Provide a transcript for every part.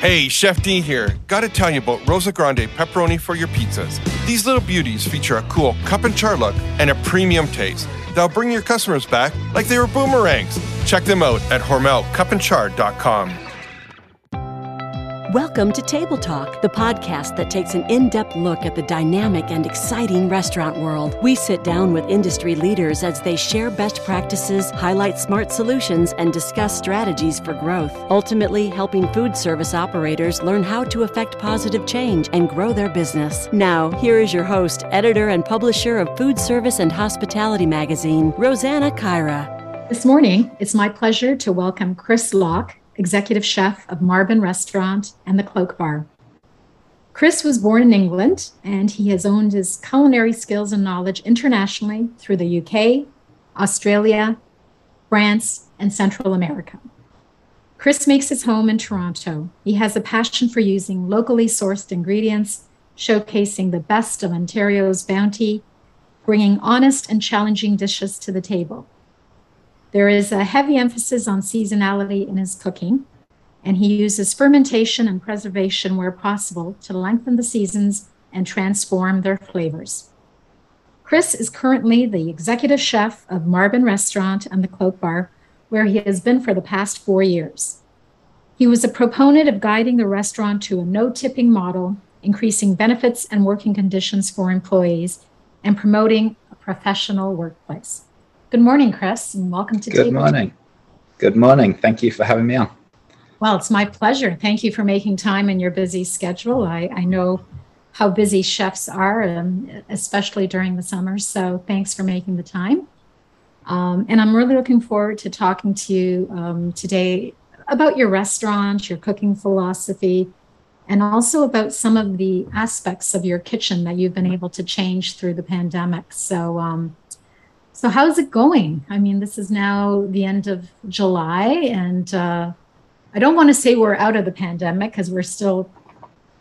Hey, Chef D here. Gotta tell you about Rosa Grande pepperoni for your pizzas. These little beauties feature a cool cup and char look and a premium taste. They'll bring your customers back like they were boomerangs. Check them out at hormelcupandchar.com. Welcome to Table Talk, the podcast that takes an in depth look at the dynamic and exciting restaurant world. We sit down with industry leaders as they share best practices, highlight smart solutions, and discuss strategies for growth, ultimately, helping food service operators learn how to effect positive change and grow their business. Now, here is your host, editor, and publisher of Food Service and Hospitality magazine, Rosanna Caira. This morning, it's my pleasure to welcome Chris Locke executive chef of Marben Restaurant and the Cloak Bar. Chris was born in England and he has owned his culinary skills and knowledge internationally through the UK, Australia, France, and Central America. Chris makes his home in Toronto. He has a passion for using locally sourced ingredients, showcasing the best of Ontario's bounty, bringing honest and challenging dishes to the table. There is a heavy emphasis on seasonality in his cooking, and he uses fermentation and preservation where possible to lengthen the seasons and transform their flavors. Chris is currently the executive chef of Marben Restaurant and the Cloak Bar, where he has been for the past four years. He was a proponent of guiding the restaurant to a no tipping model, increasing benefits and working conditions for employees, and promoting a professional workplace. Good morning, Chris, and welcome to Good Table morning. Good morning. Thank you for having me on. Well, it's my pleasure. Thank you for making time in your busy schedule. I, I know how busy chefs are, um, especially during the summer. So thanks for making the time. Um, and I'm really looking forward to talking to you um, today about your restaurant, your cooking philosophy, and also about some of the aspects of your kitchen that you've been able to change through the pandemic. So, um, so how's it going? I mean, this is now the end of July, and uh, I don't want to say we're out of the pandemic because we're still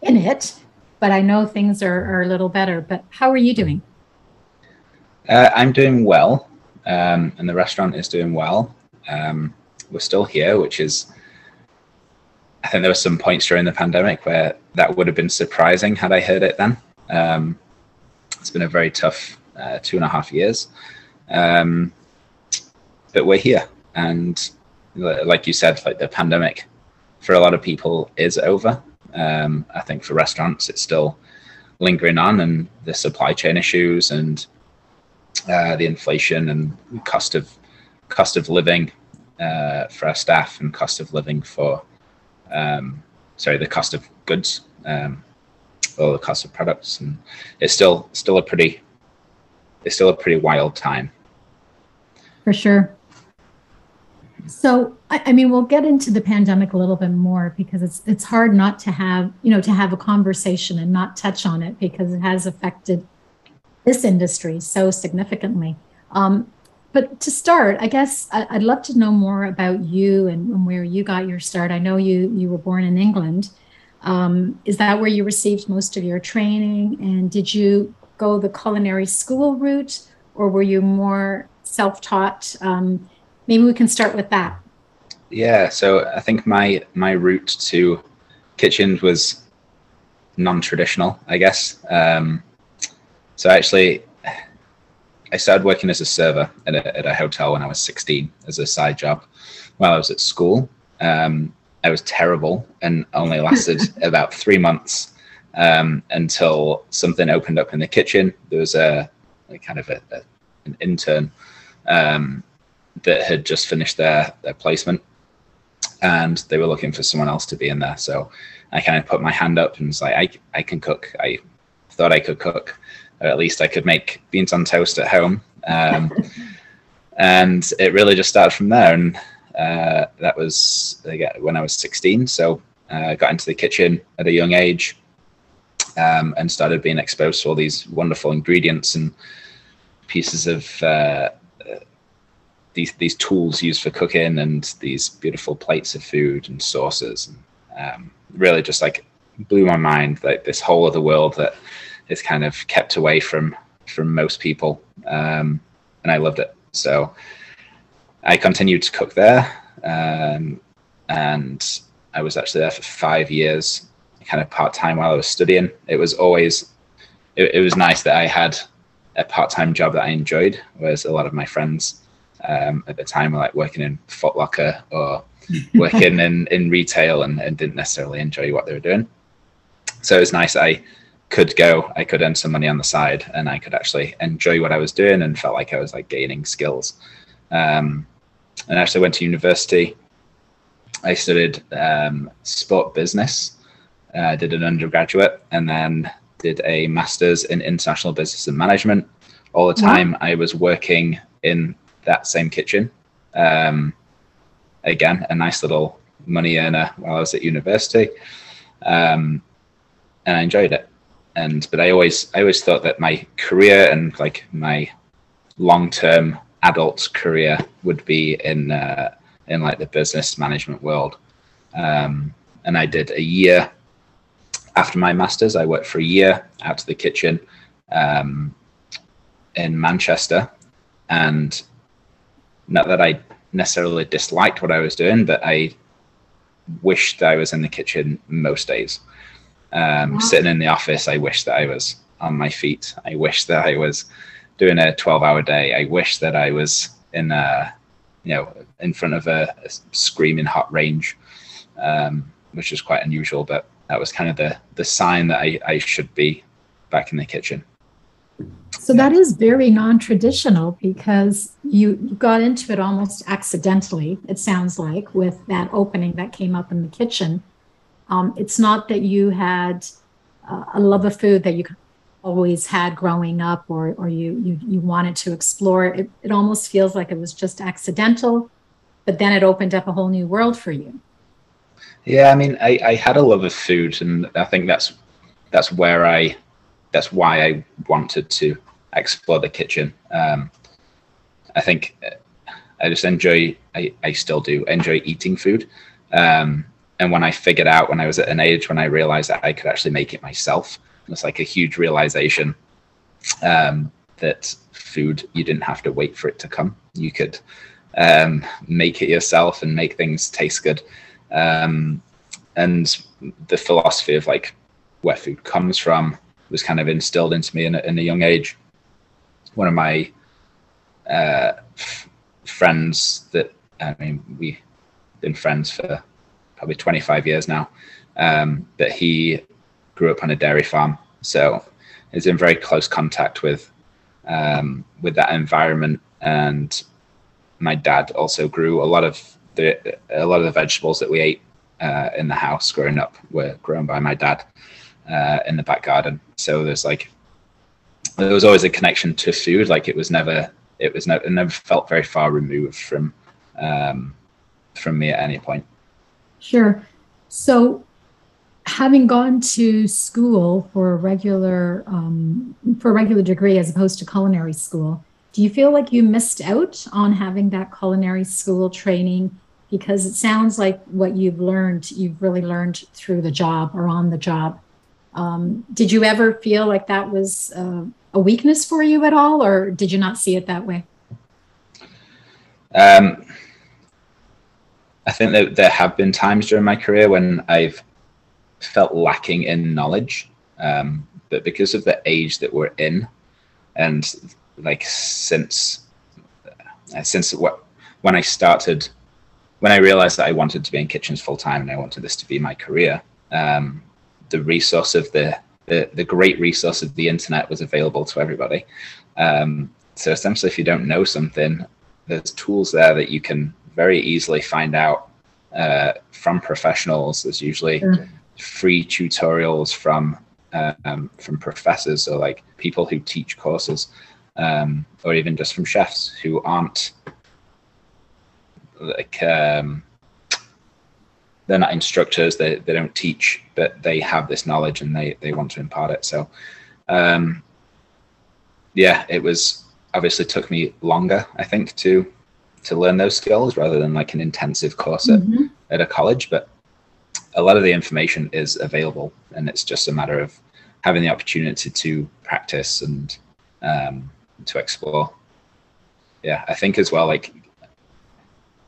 in it, but I know things are, are a little better. But how are you doing? Uh, I'm doing well, um, and the restaurant is doing well. Um, we're still here, which is, I think there were some points during the pandemic where that would have been surprising had I heard it then. Um, it's been a very tough uh, two and a half years. Um, but we're here, and like you said, like the pandemic for a lot of people is over. Um, I think for restaurants, it's still lingering on, and the supply chain issues and uh, the inflation and cost of cost of living uh, for our staff and cost of living for um, sorry the cost of goods um, or the cost of products. And it's still still a pretty it's still a pretty wild time for sure. So, I, I, mean, we'll get into the pandemic a little bit more because it's it's hard not to have you know to have a conversation and not touch on it because it has affected this industry so significantly. Um, but to start, I guess I'd love to know more about you and, and where you got your start. I know you you were born in England. Um, is that where you received most of your training? And did you go the culinary school route, or were you more self-taught um, maybe we can start with that. Yeah so i think my my route to kitchens was non-traditional i guess. Um, so actually i started working as a server at a, at a hotel when i was 16 as a side job while i was at school. Um, i was terrible and only lasted about three months um, until something opened up in the kitchen. There was a, a kind of a, a, an intern um, that had just finished their their placement, and they were looking for someone else to be in there. So I kind of put my hand up and was like, I I can cook. I thought I could cook, or at least I could make beans on toast at home. Um, and it really just started from there. And uh, that was when I was 16. So I uh, got into the kitchen at a young age um, and started being exposed to all these wonderful ingredients and pieces of uh, these these tools used for cooking and these beautiful plates of food and sauces. And um, really just like blew my mind like this whole other world that is kind of kept away from from most people. Um, and I loved it. So I continued to cook there um, and I was actually there for five years, kind of part time while I was studying. It was always, it, it was nice that I had a part time job that I enjoyed, whereas a lot of my friends um, at the time were like working in Foot Locker or working in, in retail and, and didn't necessarily enjoy what they were doing. So it was nice I could go, I could earn some money on the side and I could actually enjoy what I was doing and felt like I was like gaining skills. Um, and actually went to university. I studied um, sport business, uh, did an undergraduate, and then did a master's in international business and management. All the time, I was working in that same kitchen. Um, again, a nice little money earner while I was at university, um, and I enjoyed it. And but I always, I always thought that my career and like my long-term adult career would be in uh, in like the business management world. Um, and I did a year after my masters. I worked for a year out of the kitchen um, in Manchester, and not that I necessarily disliked what I was doing, but I wished I was in the kitchen most days. Um, wow. Sitting in the office, I wish that I was on my feet. I wish that I was doing a 12 hour day. I wish that I was in a, you know, in front of a, a screaming hot range, um, which is quite unusual, but that was kind of the, the sign that I, I should be back in the kitchen. So that is very non-traditional because you got into it almost accidentally. It sounds like with that opening that came up in the kitchen. Um, it's not that you had uh, a love of food that you always had growing up or, or you, you, you wanted to explore. It, it almost feels like it was just accidental, but then it opened up a whole new world for you. Yeah, I mean, I, I had a love of food, and I think that's that's where I that's why I wanted to explore the kitchen. Um, I think I just enjoy. I, I still do enjoy eating food. Um, and when I figured out when I was at an age when I realized that I could actually make it myself, it was like a huge realization um, that food you didn't have to wait for it to come. You could um, make it yourself and make things taste good. Um, and the philosophy of like where food comes from was kind of instilled into me in in a young age. One of my uh, f- friends that I mean we've been friends for probably 25 years now, um, but he grew up on a dairy farm, so is in very close contact with um, with that environment. And my dad also grew a lot of the a lot of the vegetables that we ate uh, in the house growing up were grown by my dad uh, in the back garden. So there's like there was always a connection to food. Like it was never it was never it never felt very far removed from um, from me at any point. Sure. So having gone to school for a regular um, for a regular degree as opposed to culinary school do you feel like you missed out on having that culinary school training because it sounds like what you've learned you've really learned through the job or on the job um, did you ever feel like that was uh, a weakness for you at all or did you not see it that way um, i think that there have been times during my career when i've felt lacking in knowledge. Um, but because of the age that we're in, and like since uh, since what when I started, when I realized that I wanted to be in kitchens full time and I wanted this to be my career, um, the resource of the, the the great resource of the internet was available to everybody. Um, so essentially, if you don't know something, there's tools there that you can very easily find out uh, from professionals. There's usually free tutorials from um, from professors or like people who teach courses, um, or even just from chefs who aren't like um, they're not instructors. They they don't teach, but they have this knowledge and they they want to impart it. So, um, yeah, it was obviously took me longer, I think, to to learn those skills rather than like an intensive course mm-hmm. at, at a college, but a lot of the information is available, and it's just a matter of having the opportunity to practice and um, to explore. Yeah, I think as well, like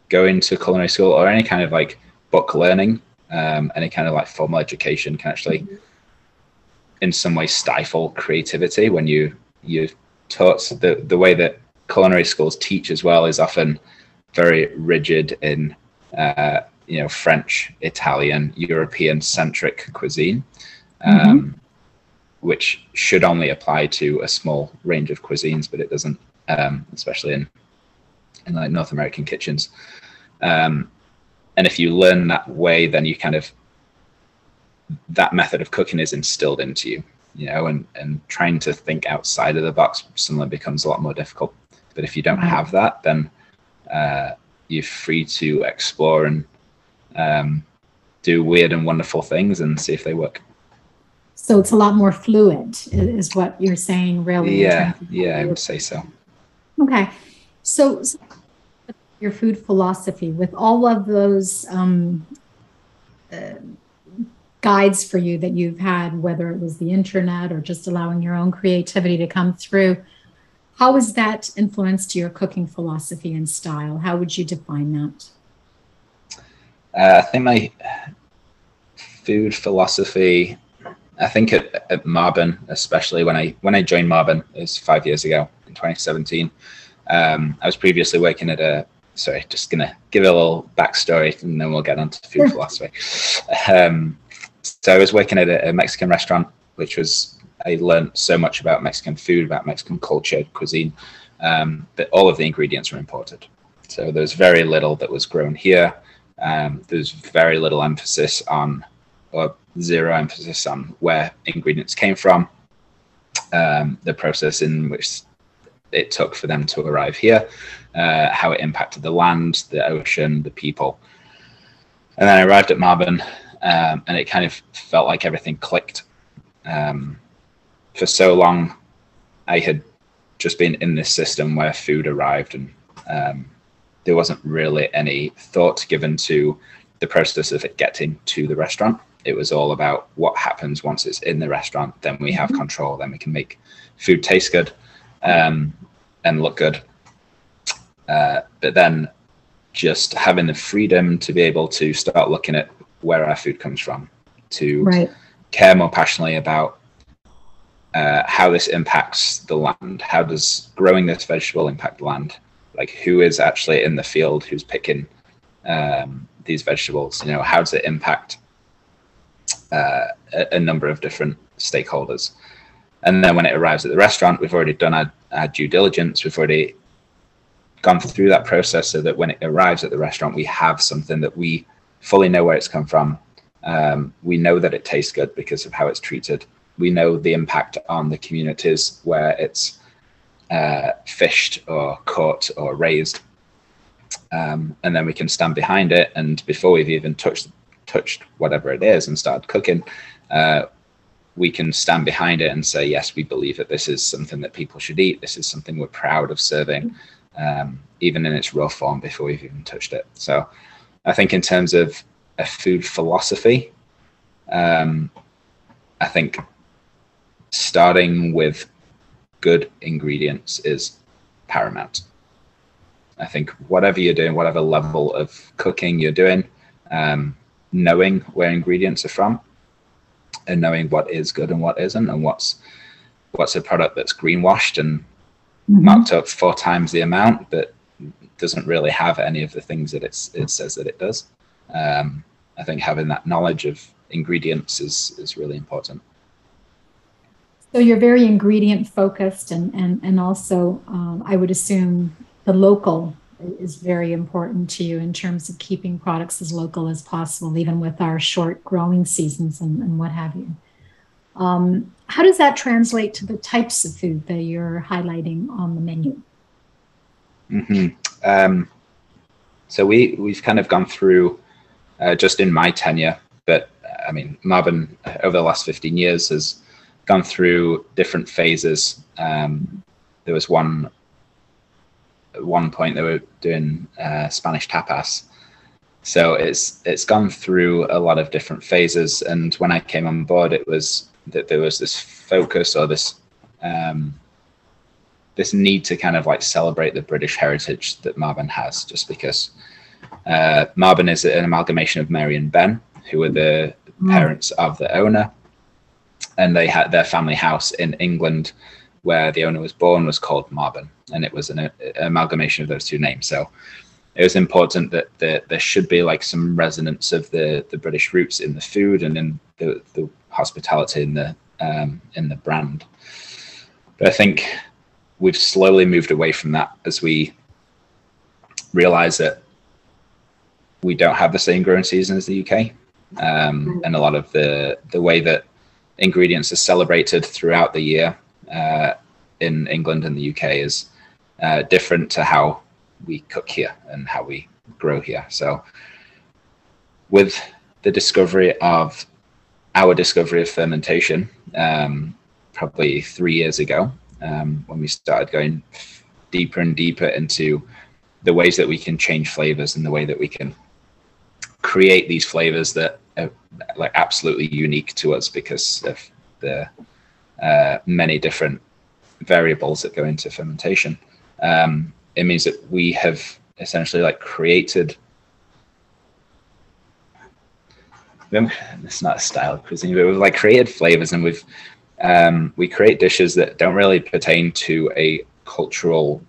going to culinary school or any kind of like book learning um, any kind of like formal education can actually, mm-hmm. in some way, stifle creativity when you you taught the the way that culinary schools teach as well is often very rigid in uh, you know French, Italian, European centric cuisine, um, mm-hmm. which should only apply to a small range of cuisines, but it doesn't, um, especially in in like North American kitchens. Um, and if you learn that way, then you kind of that method of cooking is instilled into you, you know, and and trying to think outside of the box suddenly becomes a lot more difficult. But if you don't have that, then uh, you're free to explore and um, do weird and wonderful things and see if they work. So it's a lot more fluid, is what you're saying, really. Yeah, yeah, I would say so. Okay, so, so your food philosophy with all of those um, uh, guides for you that you've had, whether it was the internet or just allowing your own creativity to come through. How has that influenced your cooking philosophy and style? How would you define that? Uh, I think my food philosophy. I think at, at especially when I when I joined Marben, it was five years ago in 2017. Um, I was previously working at a sorry, just gonna give a little backstory and then we'll get on to food philosophy. Um, so I was working at a, a, Mexican restaurant, which was I learned so much about Mexican food, about Mexican culture, cuisine, um, that all of the ingredients were imported. So there was very little that was grown here. Um, there's very little emphasis on, or zero emphasis on where ingredients came from, um, the process in which it took for them to arrive here, uh, how it impacted the land, the ocean, the people. And then I arrived at Marben, um, and it kind of felt like everything clicked. Um, for so long, I had just been in this system where food arrived, and um, there wasn't really any thought given to the process of it getting to the restaurant. It was all about what happens once it's in the restaurant. Then we have mm-hmm. control. Then we can make food taste good um, and look good. Uh, but then just having the freedom to be able to start looking at where our food comes from, to right. care more passionately about uh, how this impacts the land. How does growing this vegetable impact the land? Like who is actually in the field who's picking um, these vegetables? You know, how does it impact uh, a, a, number of different stakeholders? And then when it arrives at the restaurant, we've already done our, our due diligence. We've already gone through that process so that when it arrives at the restaurant, we have something that we fully know where it's come from. Um, we know that it tastes good because of how it's treated. We know the impact on the communities where it's uh, fished or caught or raised. Um, and then we can stand behind it. And before we've even touched touched whatever it is and started cooking, uh, we can stand behind it and say, yes, we believe that this is something that people should eat. This is something we're proud of serving, um, even in its raw form before we've even touched it. So I think in terms of a food philosophy, um, I think starting with good ingredients is paramount. I think whatever you're doing, whatever level of cooking you're doing, um, knowing where ingredients are from and knowing what is good and what isn't and what's what's a product that's greenwashed and mm-hmm. marked up four times the amount but doesn't really have any of the things that it's it says that it does um, i think having that knowledge of ingredients is is really important so you're very ingredient focused and and and also um, i would assume the local is very important to you in terms of keeping products as local as possible, even with our short growing seasons and, and what have you. Um, how does that translate to the types of food that you're highlighting on the menu? Mm-hmm. Um, so we we've kind of gone through uh, just in my tenure, but I mean Marben over the last 15 years has gone through different phases. Um, there was one at one point they were doing uh, Spanish tapas. So it's it's gone through a lot of different phases. And when I came on board, it was that there was this focus or this um, this need to kind of like celebrate the British heritage that Marben has, just because uh, Marben is an amalgamation of Mary and Ben, who were the mm. parents of the owner, and they had their family house in England, where the owner was born, was called Marben, and it was an, an amalgamation of those two names. So it was important that there, there should be like some resonance of the the British roots in the food and in the, the hospitality in the um, in the brand. But I think we've slowly moved away from that as we realize that we don't have the same growing season as the UK, um, and a lot of the the way that ingredients are celebrated throughout the year uh, in England and the UK is uh, different to how we cook here and how we grow here. So, with the discovery of our discovery of fermentation, um, probably three years ago, um, when we started going deeper and deeper into the ways that we can change flavors and the way that we can create these flavors that are like absolutely unique to us because of the uh, many different variables that go into fermentation. Um, it means that we have essentially like created it's not a style of cuisine, but we've like created flavors and we've um, we create dishes that don't really pertain to a cultural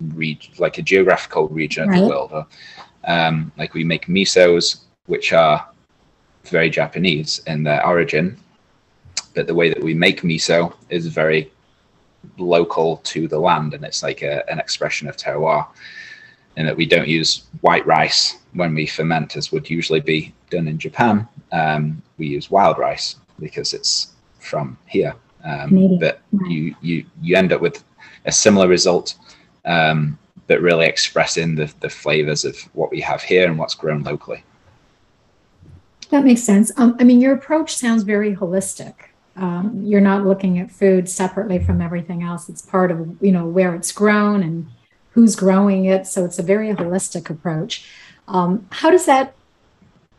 region, like a geographical region right. of the world. Or, um, like we make misos, which are very Japanese in their origin, but the way that we make miso is very local to the land and it's like a, an expression of terroir in that we don't use white rice when we ferment as would usually be done in japan. Um, we use wild rice because it's from here. Um, but you, you you end up with a similar result um, but really expressing the, the flavors of what we have here and what's grown locally. That makes sense. Um, i mean your approach sounds very holistic um, you're not looking at food separately from everything else. It's part of you know where it's grown and who's growing it. So it's a very holistic approach. Um, how does that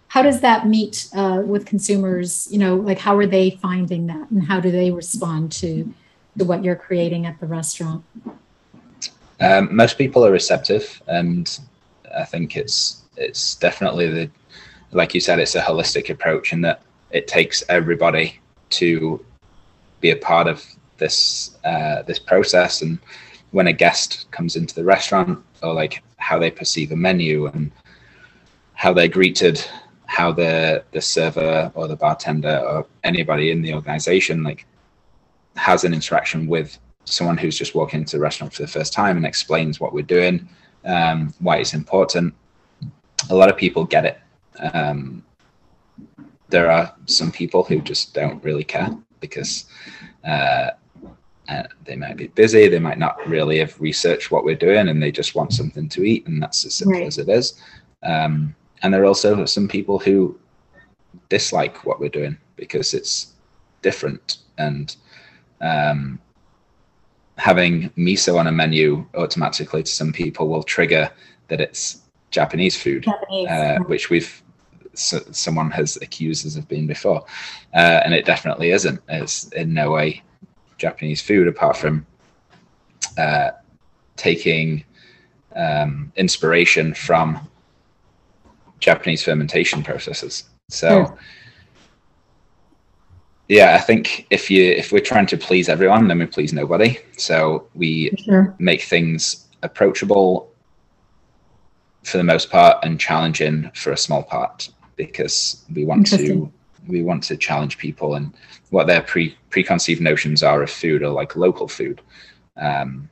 how does that meet uh, with consumers? You know, like how are they finding that, and how do they respond to to what you're creating at the restaurant? Um, most people are receptive, and I think it's it's definitely the like you said, it's a holistic approach in that it takes everybody to be a part of this uh, this process. And when a guest comes into the restaurant or like how they perceive a menu and how they're greeted how the the server or the bartender or anybody in the organization like has an interaction with someone who's just walking into the restaurant for the first time and explains what we're doing um, why it's important a lot of people get it. Um, there are some people who just don't really care because uh, uh, they might be busy, they might not really have researched what we're doing, and they just want something to eat, and that's as simple right. as it is. Um, and there are also some people who dislike what we're doing because it's different, and um, having miso on a menu automatically to some people will trigger that it's Japanese food, Japanese. Uh, which we've so, someone has accused us of being before, uh, and it definitely isn't. It's in no way Japanese food apart from uh, taking um, inspiration from Japanese fermentation processes. So. Hmm. Yeah, I think if you if we're trying to please everyone, then we please nobody. So we sure. make things approachable for the most part and challenging for a small part because we want to we want to challenge people and what their pre preconceived notions are of food or like local food, um,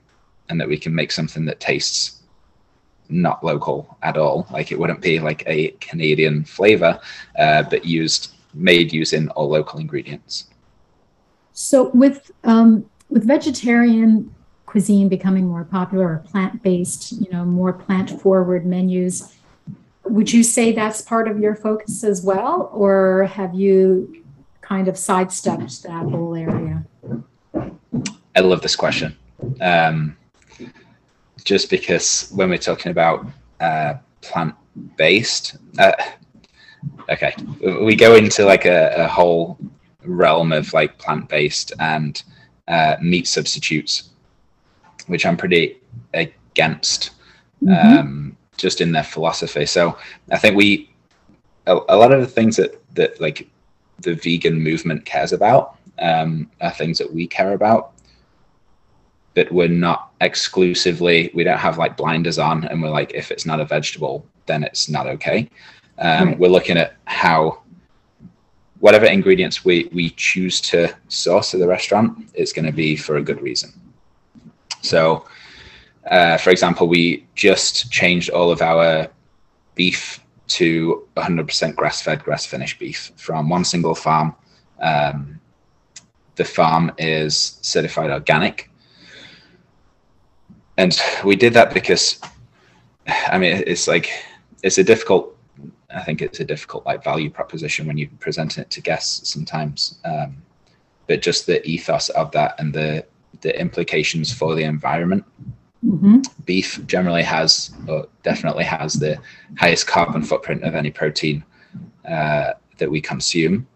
and that we can make something that tastes not local at all. Like it wouldn't be like a Canadian flavor, uh, but used made using all local ingredients. So with um, with vegetarian cuisine becoming more popular or plant based, you know, more plant forward menus would you say that's part of your focus as well, or have you kind of sidestepped that whole area? I love this question. Um, just because when we're talking about uh, plant based, uh, okay, we go into like a, a whole realm of like plant based and uh, meat substitutes, which I'm pretty against. Mm-hmm. Um, just in their philosophy. So I think we a, a lot of the things that that like the vegan movement cares about um, are things that we care about but we're not exclusively we don't have like blinders on and we're like if it's not a vegetable then it's not okay um, right. we're looking at how whatever ingredients we we choose to source at the restaurant is going to be for a good reason so uh, for example we just changed all of our beef to 100% grass-fed grass finished beef from one single farm. Um, the farm is certified organic. And we did that because i mean it's like it's a difficult i think it's a difficult like value proposition when you present it to guests sometimes. Um, but just the ethos of that and the the implications for the environment mm-hmm. beef generally has or definitely has the highest carbon footprint of any protein uh, that we consume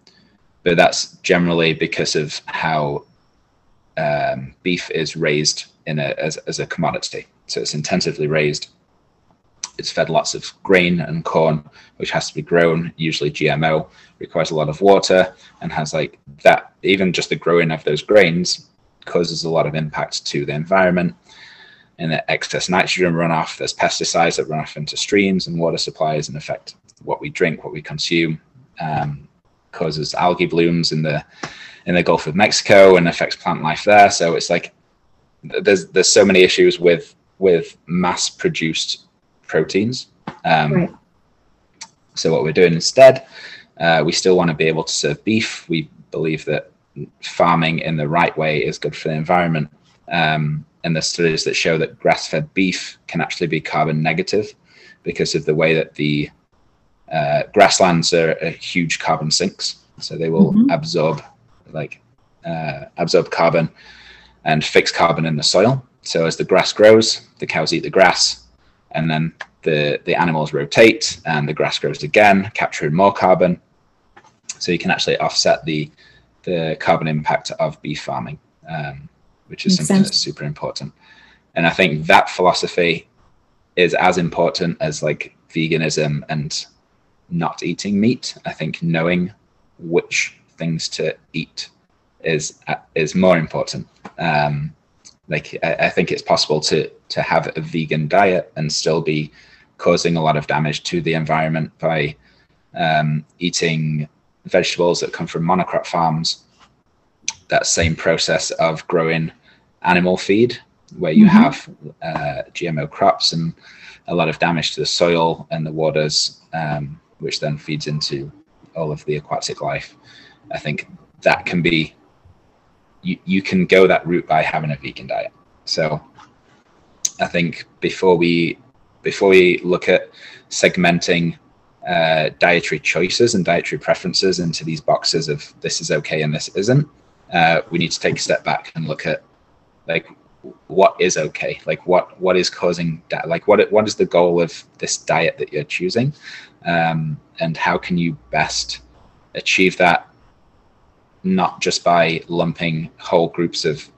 but that's generally because of how um, beef is raised in a, as, as a commodity. So it's intensively raised. It's fed lots of grain and corn, which has to be grown, usually GMO, requires a lot of water, and has like that. Even just the growing of those grains causes a lot of impact to the environment. And the excess nitrogen runoff, there's pesticides that run off into streams and water supplies and affect what we drink, what we consume. Um, causes algae blooms in the in the Gulf of Mexico and affects plant life there. So it's like there's there's so many issues with with mass produced proteins. Um, right. So what we're doing instead, uh, we still want to be able to serve beef. We believe that farming in the right way is good for the environment. Um, and there's studies that show that grass-fed beef can actually be carbon negative because of the way that the uh, grasslands are, are, huge carbon sinks, so they will mm-hmm. absorb like uh, absorb carbon and fix carbon in the soil. So as the grass grows, the cows eat the grass, and then the the animals rotate, and the grass grows again, capturing more carbon. So you can actually offset the the carbon impact of beef farming, um, which is Makes something sense. that's super important. And I think that philosophy is as important as like veganism and not eating meat. I think knowing which things to eat is is more important. Um, like I, I, think it's possible to to have a vegan diet and still be causing a lot of damage to the environment by um, eating vegetables that come from monocrop farms. That same process of growing animal feed, where you mm-hmm. have uh, GMO crops and a lot of damage to the soil and the waters, um, which then feeds into all of the aquatic life. I think that can be you, you can go that route by having a vegan diet. So I think before we before we look at segmenting uh, dietary choices and dietary preferences into these boxes of this is okay and this isn't, uh, we need to take a step back and look at like what is okay, like what what is causing that, like what what is the goal of this diet that you're choosing, um, and how can you best achieve that not just by lumping whole groups of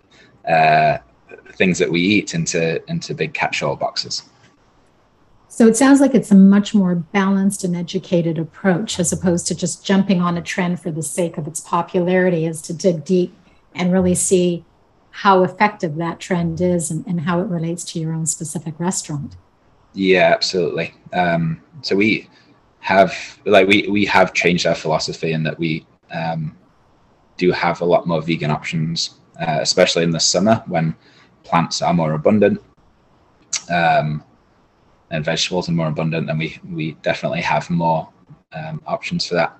uh, things that we eat into into big catch-all boxes. So it sounds like it's a much more balanced and educated approach as opposed to just jumping on a trend for the sake of its popularity, is to dig deep and really see how effective that trend is and, and how it relates to your own specific restaurant. Yeah, absolutely. Um, so we have like we we have changed our philosophy in that we um, do have a lot more vegan options, uh, especially in the summer when plants are more abundant um, and vegetables are more abundant. And we we definitely have more um, options for that.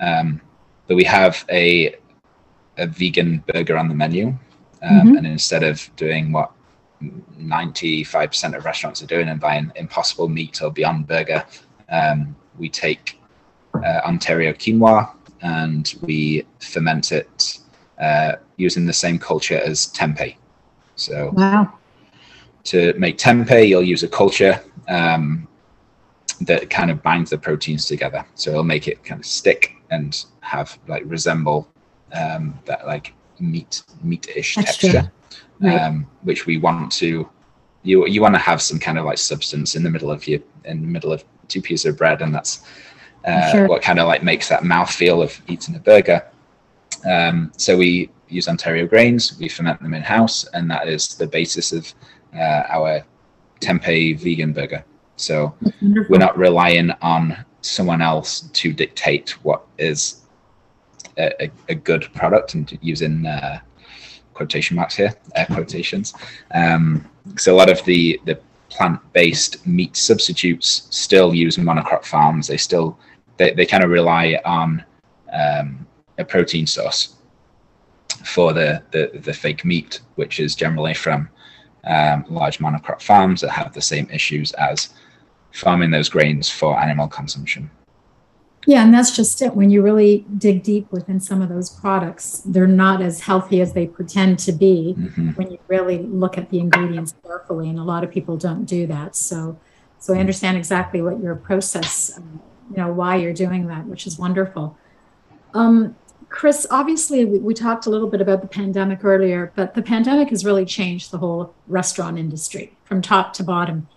Um, but we have a a vegan burger on the menu, um, mm-hmm. and instead of doing what 95% of restaurants are doing and buying impossible meat or beyond burger um, we take uh, ontario quinoa and we ferment it uh, using the same culture as tempeh. So, wow. to make tempeh, you'll use a culture um, that kind of binds the proteins together. So it'll make it kind of stick and have like resemble um, that like meat meat-ish texture, right. um, which we want to. You you want to have some kind of like substance in the middle of your in the middle of two pieces of bread, and that's uh, Sure. what kind of like makes that mouth feel of eating a burger. Um, so we use Ontario grains, we ferment them in house, and that is the basis of uh, our tempeh vegan burger. So we're not relying on someone else to dictate what is a, a, good product and using uh, quotation marks here air quotations. Um, so a lot of the the plant-based meat substitutes still use monocrop farms. They still they, they kind of rely on um, a protein source for the, the the fake meat which is generally from um, large monocrop farms that have the same issues as farming those grains for animal consumption. Yeah, and that's just it. When you really dig deep within some of those products, they're not as healthy as they pretend to be hmm when you really look at the ingredients carefully. And a lot of people don't do that. So, so I understand exactly what your process, um, you know, why you're doing that, which is wonderful. Um, Chris, obviously, we, we talked a little bit about the pandemic earlier, but the pandemic has really changed the whole restaurant industry from top to bottom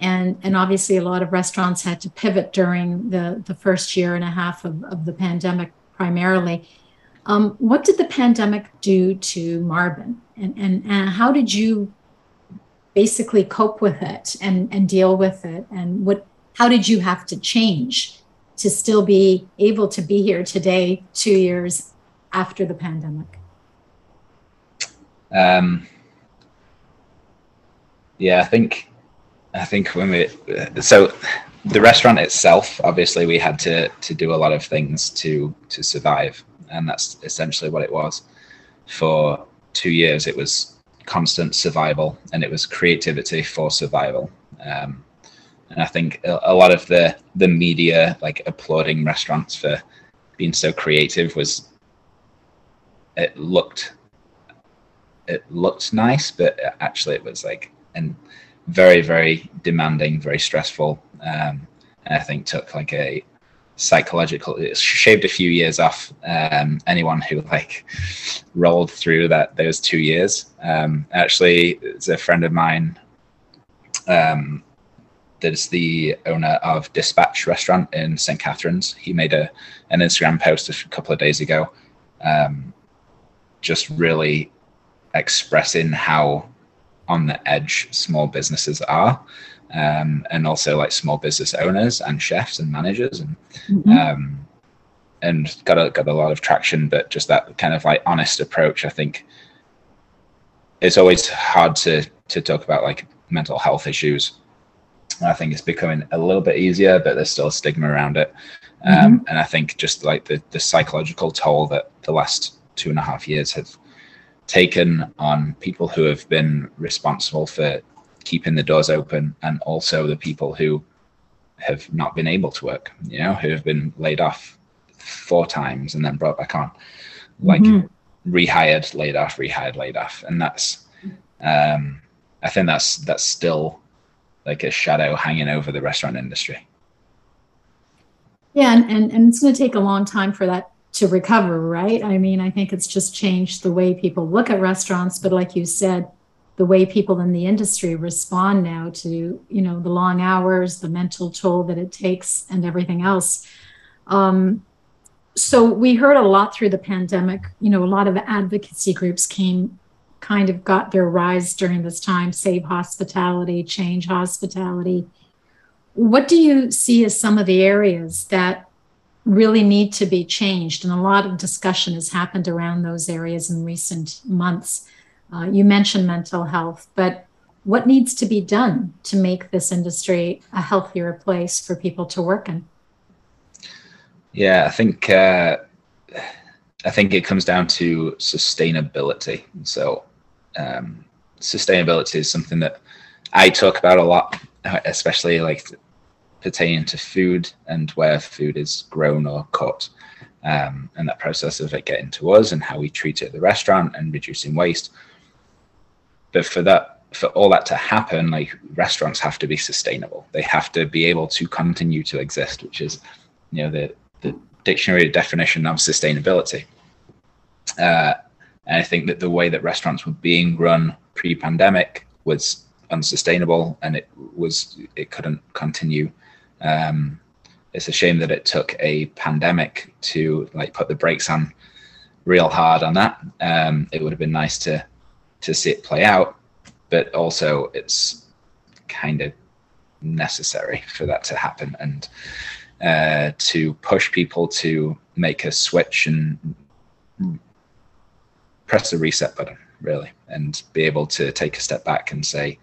and and obviously a lot of restaurants had to pivot during the the first year and a half of, of the pandemic primarily. Um, what did the pandemic do to Marben and, and and how did you basically cope with it and and deal with it? And what how did you have to change to still be able to be here today two years after the pandemic? Um, yeah, I think I think when we so the restaurant itself, obviously, we had to to do a lot of things to to survive, and that's essentially what it was. For two years, it was constant survival, and it was creativity for survival. Um, and I think a, a lot of the the media, like applauding restaurants for being so creative, was it looked it looked nice, but actually it was like and very very demanding, very stressful. Um, and I think took like a psychological it shaved a few years off um, anyone who like rolled through that those two years. Um, actually, it's a friend of mine um, that is the owner of Dispatch Restaurant in St. Catharines. He made a an Instagram post a couple of days ago, um, just really expressing how on the edge small businesses are, um, and also like small business owners and chefs and managers, and Mhm. um, and got a got a lot of traction. But just that kind of like honest approach, I think, it's always hard to to talk about like mental health issues. I think it's becoming a little bit easier, but there's still a stigma around it. Um, And I think just like the the psychological toll that the last two and a half years have taken on people who have been responsible for keeping the doors open, and also the people who have not been able to work. You know, who have been laid off four times and then brought back on, like Mhm. rehired, laid off, rehired, laid off, and that's. Um, I think that's that's still like a shadow hanging over the restaurant industry. Yeah, and, and, and it's going to take a long time for that to recover, right? I mean, I think it's just changed the way people look at restaurants, but like you said, the way people in the industry respond now to, you know, the long hours, the mental toll that it takes, and everything else. Um, so we heard a lot through the pandemic. You know, a lot of advocacy groups came, kind of got their rise during this time. Save Hospitality, Change Hospitality. What do you see as some of the areas that really need to be changed? And a lot of discussion has happened around those areas in recent months. Uh, you mentioned mental health, but what needs to be done to make this industry a healthier place for people to work in? Yeah, I think uh, I think it comes down to sustainability. So um, sustainability is something that I talk about a lot, especially like pertaining to food and where food is grown or cut, um, and that process of it getting to us and how we treat it at the restaurant and reducing waste. But for that, for all that to happen, like restaurants have to be sustainable. They have to be able to continue to exist, which is, you know, the the dictionary definition of sustainability. Uh, and I think that the way that restaurants were being run pre-pandemic was unsustainable, and it was it couldn't continue um, it's a shame that it took a pandemic to like put the brakes on real hard on that. Um, it would have been nice to to see it play out, but also it's kind of necessary for that to happen and uh, to push people to make a switch and press the reset button really and be able to take a step back and say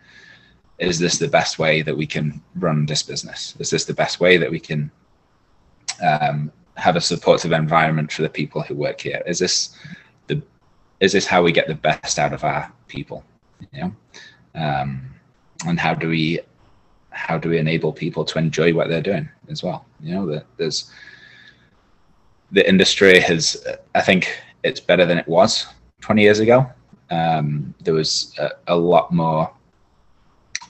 is this the best way that we can run this business? Is this the best way that we can um, have a supportive environment for the people who work here? Is this the is this how we get the best out of our people you know? Um, and how do we how do we enable people to enjoy what they're doing as well? You know that there's the industry has i think it's better than it was 20 years ago. Um, there was a, a, lot more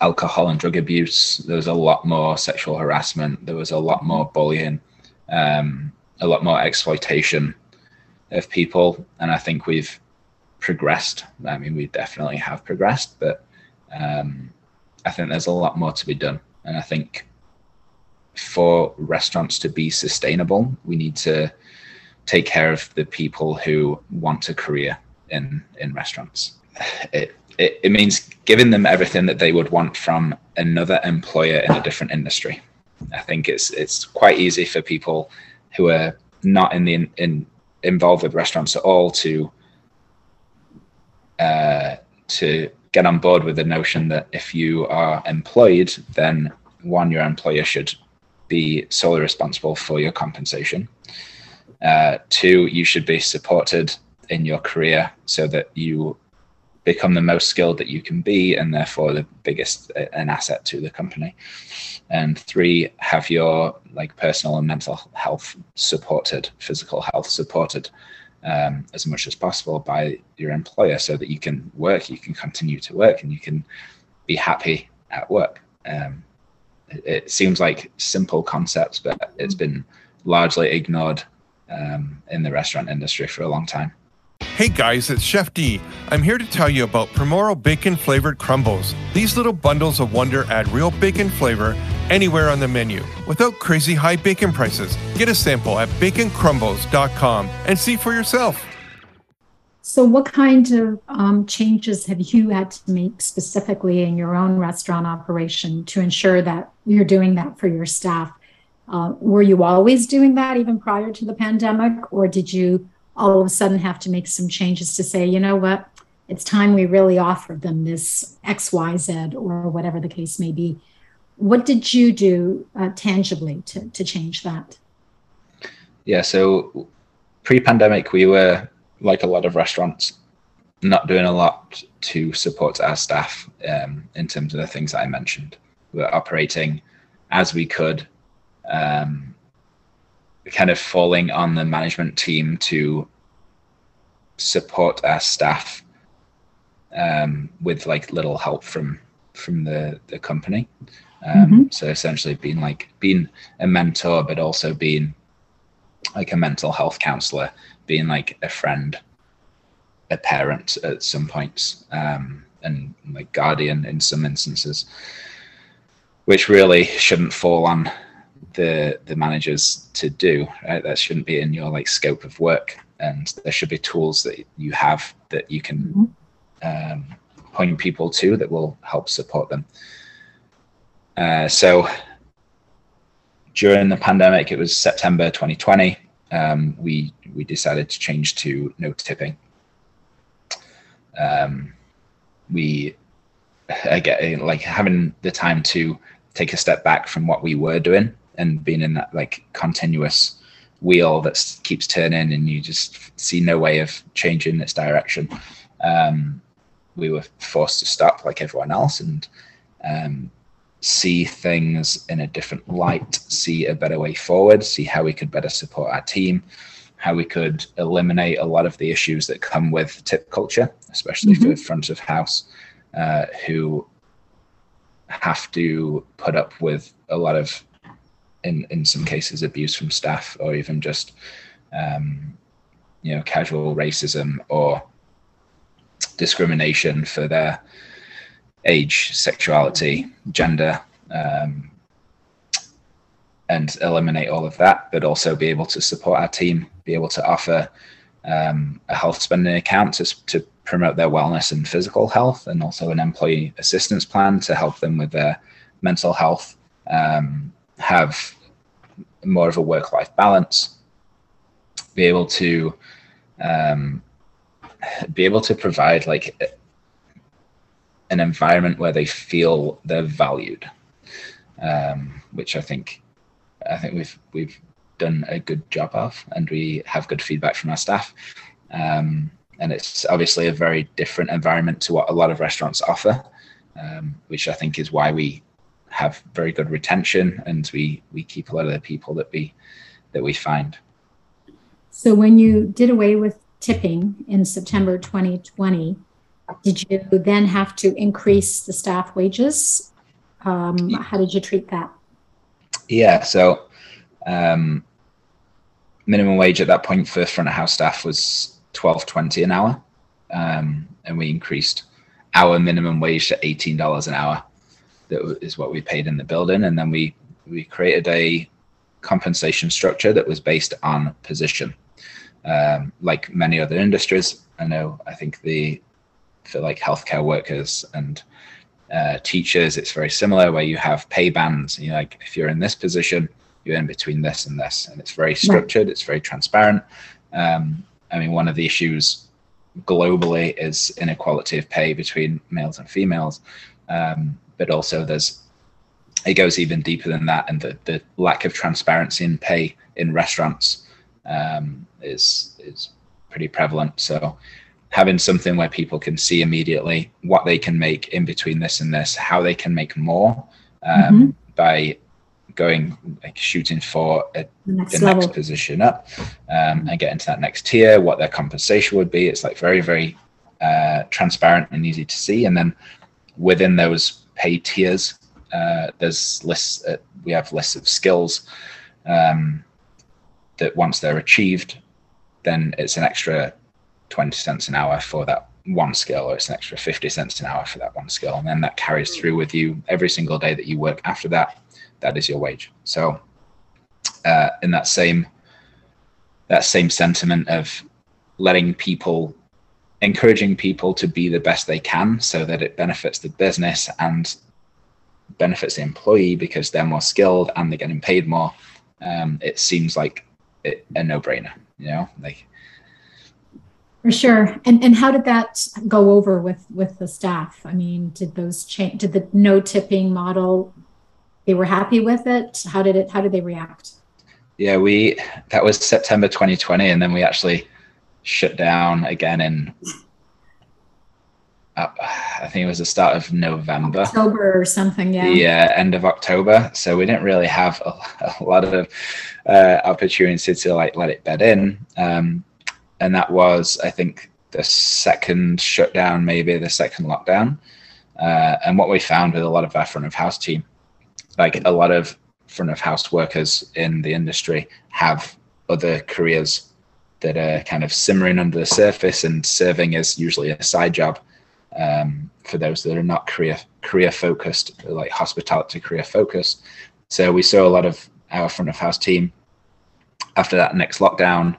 alcohol and drug abuse there was a lot more sexual harassment there was a lot more bullying um, a lot more exploitation of people and i think we've progressed i mean we definitely have progressed but um, I think there's a lot more to be done. And I think for restaurants to be sustainable, we need to take care of the people who want a career in in restaurants. It, it, it means giving them everything that they would want from another employer in a different industry. I think it's it's quite easy for people who are not in the in, involved with restaurants at all to uh, to get on board with the notion that if you are employed, then one, your employer should be solely responsible for your compensation. Uh, two, you should be supported in your career so that you become the most skilled that you can be and therefore the biggest uh, an asset to the company and three have your like personal and mental health supported physical health supported um, as much as possible by your employer so that you can work, you can continue to work, and you can be happy at work. Um, it, it, seems like simple concepts, but it's been largely ignored um, in the restaurant industry for a long time. Hey guys, it's Chef D. I'm here to tell you about Primoro bacon flavored crumbles. These little bundles of wonder add real bacon flavor anywhere on the menu without crazy high bacon prices. Get a sample at baconcrumbles.com and see for yourself. So, what kind of um, changes have you had to make specifically in your own restaurant operation to ensure that you're doing that for your staff? Uh, were you always doing that even prior to the pandemic, or did you all of a sudden have to make some changes to say, you know what, it's time we really offer them this X, Y, Z, or whatever the case may be? What did you do uh, tangibly to, to change that? Yeah, so pre pandemic, we were like a lot of restaurants, not doing a lot to support our staff um, in terms of the things that I mentioned. We were operating as we could, um, kind of falling on the management team to support our staff um, with like little help from from the the company. Um, mm-hmm. So essentially, being like being a mentor, but also being like a mental health counselor, being like a friend, a parent at some points, um, and like guardian in some instances, which really shouldn't fall on the the managers to do. Right? That shouldn't be in your like scope of work, and there should be tools that you have that you can mm-hmm. um, point people to that will help support them. Uh, so during the pandemic, it was September 2020. Um, we we decided to change to no tipping. Um, we again like having the time to take a step back from what we were doing and being in that like continuous wheel that keeps turning and you just see no way of changing its direction. Um, we were forced to stop like everyone else and um, see things in a different light, see a better way forward, see how we could better support our team, how we could eliminate a lot of the issues that come with tip culture, especially mm-hmm. for front of house, uh, who have to put up with a lot of, in in some cases, abuse from staff or even just, um, you know, casual racism or discrimination for their age, sexuality, gender, um, and eliminate all of that, but also be able to support our team, be able to offer um, a health spending account to, to promote their wellness and physical health, and also an employee assistance plan to help them with their mental health, um, have more of a work life balance, be able to um, be able to provide like an environment where they feel they're valued, um, which I think I think we've we've done a good job of, and we have good feedback from our staff. Um, and it's obviously a very different environment to what a lot of restaurants offer, um, which I think is why we have very good retention and we we keep a lot of the people that we that we find. So when you did away with tipping in September 2020, did you then have to increase the staff wages? Um, how did you treat that? Yeah, so um, minimum wage at that point for front of house staff was twelve twenty an hour, um, and we increased our minimum wage to eighteen dollars an hour. That is what we paid in the building, and then we we created a compensation structure that was based on position. Um, like many other industries, I know I think the for like healthcare workers and uh, teachers, it's very similar where you have pay bands. You know, like if you're in this position, you're in between this and this, and it's very structured. Right. It's very transparent. Um, I mean, one of the issues globally is inequality of pay between males and females, um, but also there's it goes even deeper than that, and the, the lack of transparency in pay in restaurants um, is is pretty prevalent. So having something where people can see immediately what they can make in between this and this, how they can make more um, mm-hmm. by going like shooting for a, the next, the next position up um, and get into that next tier, what their compensation would be. It's like very, very uh, transparent and easy to see. And then within those pay tiers, uh, there's lists. Uh, we have lists of skills um, that once they're achieved, then it's an extra 20 cents an hour for that one skill or it's an extra 50 cents an hour for that one skill and then that carries through with you every single day that you work after that that is your wage so uh, in that same that same sentiment of letting people encouraging people to be the best they can so that it benefits the business and benefits the employee because they're more skilled and they're getting paid more um, it seems like it, a no-brainer you know like for sure. And and how did that go over with with the staff? I mean, did those change? Did the no tipping model? They were happy with it. How did it? How did they react? Yeah, we that was September 2020, and then we actually shut down again in. Uh, I think it was the start of November, October or something. Yeah. Yeah, end of October. So we didn't really have a, a lot of uh, opportunity to like let it bed in. Um, and that was I think the second shutdown, maybe the second lockdown. Uh, and what we found with a lot of our front of house team, like a lot of front of house workers in the industry have other careers that are kind of simmering under the surface and serving as usually a side job um, for those that are not career career focused, like hospitality career focused. So we saw a lot of our front of house team after that next lockdown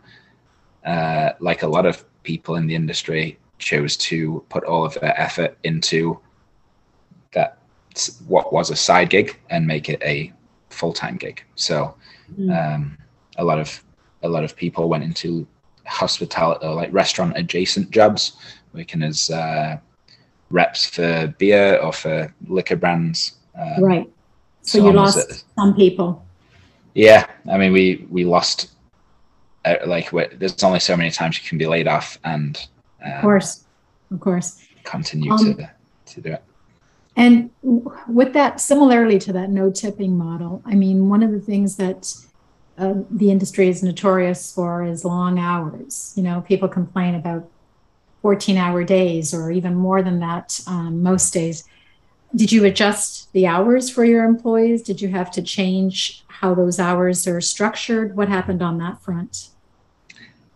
uh, like a lot of people in the industry, chose to put all of their effort into that what was a side gig and make it a full time gig. So mm. um, a lot of a lot of people went into hospitality or like restaurant adjacent jobs, working as uh, reps for beer or for liquor brands. Um, right. So, so you lost some people. Yeah, I mean we we lost uh, like there's only so many times you can be laid off and um, of course of course continue um, to to do it and with that similarly to that no tipping model i mean one of the things that uh, the industry is notorious for is long hours you know people complain about 14 hour days or even more than that um, most days did you adjust the hours for your employees did you have to change how those hours are structured what happened on that front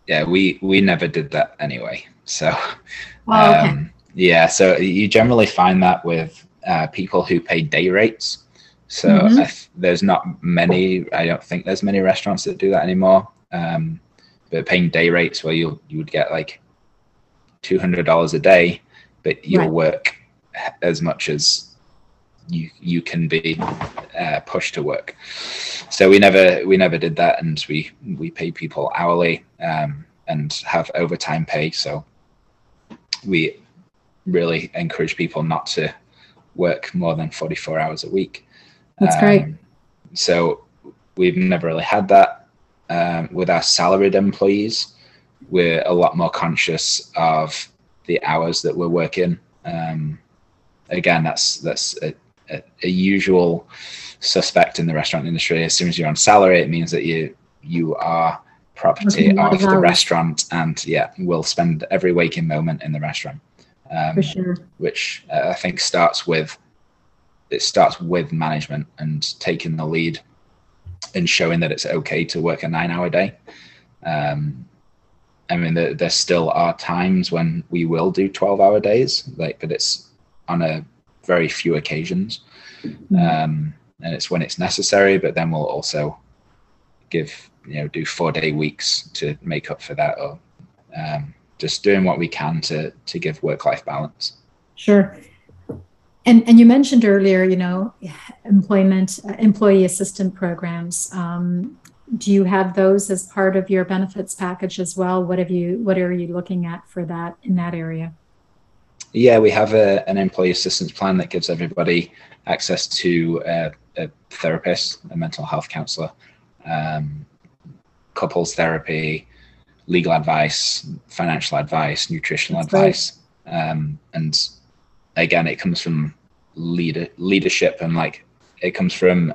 yeah, we we never did that anyway. So, oh, okay. um, yeah, so you generally find that with uh, people who pay day rates. So mm-hmm. there's not many. I don't think there's many restaurants that do that anymore. Um, but paying day rates where you you would get like two hundred dollars a day, but you'll right. work as much as you you can be uh, pushed to work. So we never we never did that, and we we pay people hourly um, and have overtime pay. So we really encourage people not to work more than 44 hours a week. That's um, great. So we've never really had that um, with our salaried employees. We're a lot more conscious of the hours that we're working. Um, again, that's that's a, a, a, usual suspect in the restaurant industry. As soon as you're on salary, it means that you you are property of the restaurant, and yeah, we'll spend every waking moment in the restaurant. Um, For sure. Which uh, I think starts with it starts with management and taking the lead and showing that it's okay to work a nine hour day. Um, I mean, there, there still are times when we will do 12 hour days, like, but it's on a very few occasions. Mm-hmm. Um, and it's when it's necessary, but then we'll also give, you know, do four day weeks to make up for that or um, just doing what we can to, to give work life balance. Sure. And, and you mentioned earlier, you know, employment, uh, employee assistance programs. Um, do you have those as part of your benefits package as well? What have you, what are you looking at for that in that area? Yeah, we have a, an employee assistance plan that gives everybody access to a, a therapist, a mental health counselor, um, couples therapy, legal advice, financial advice, nutritional That's advice, um, and again, it comes from leader leadership and like it comes from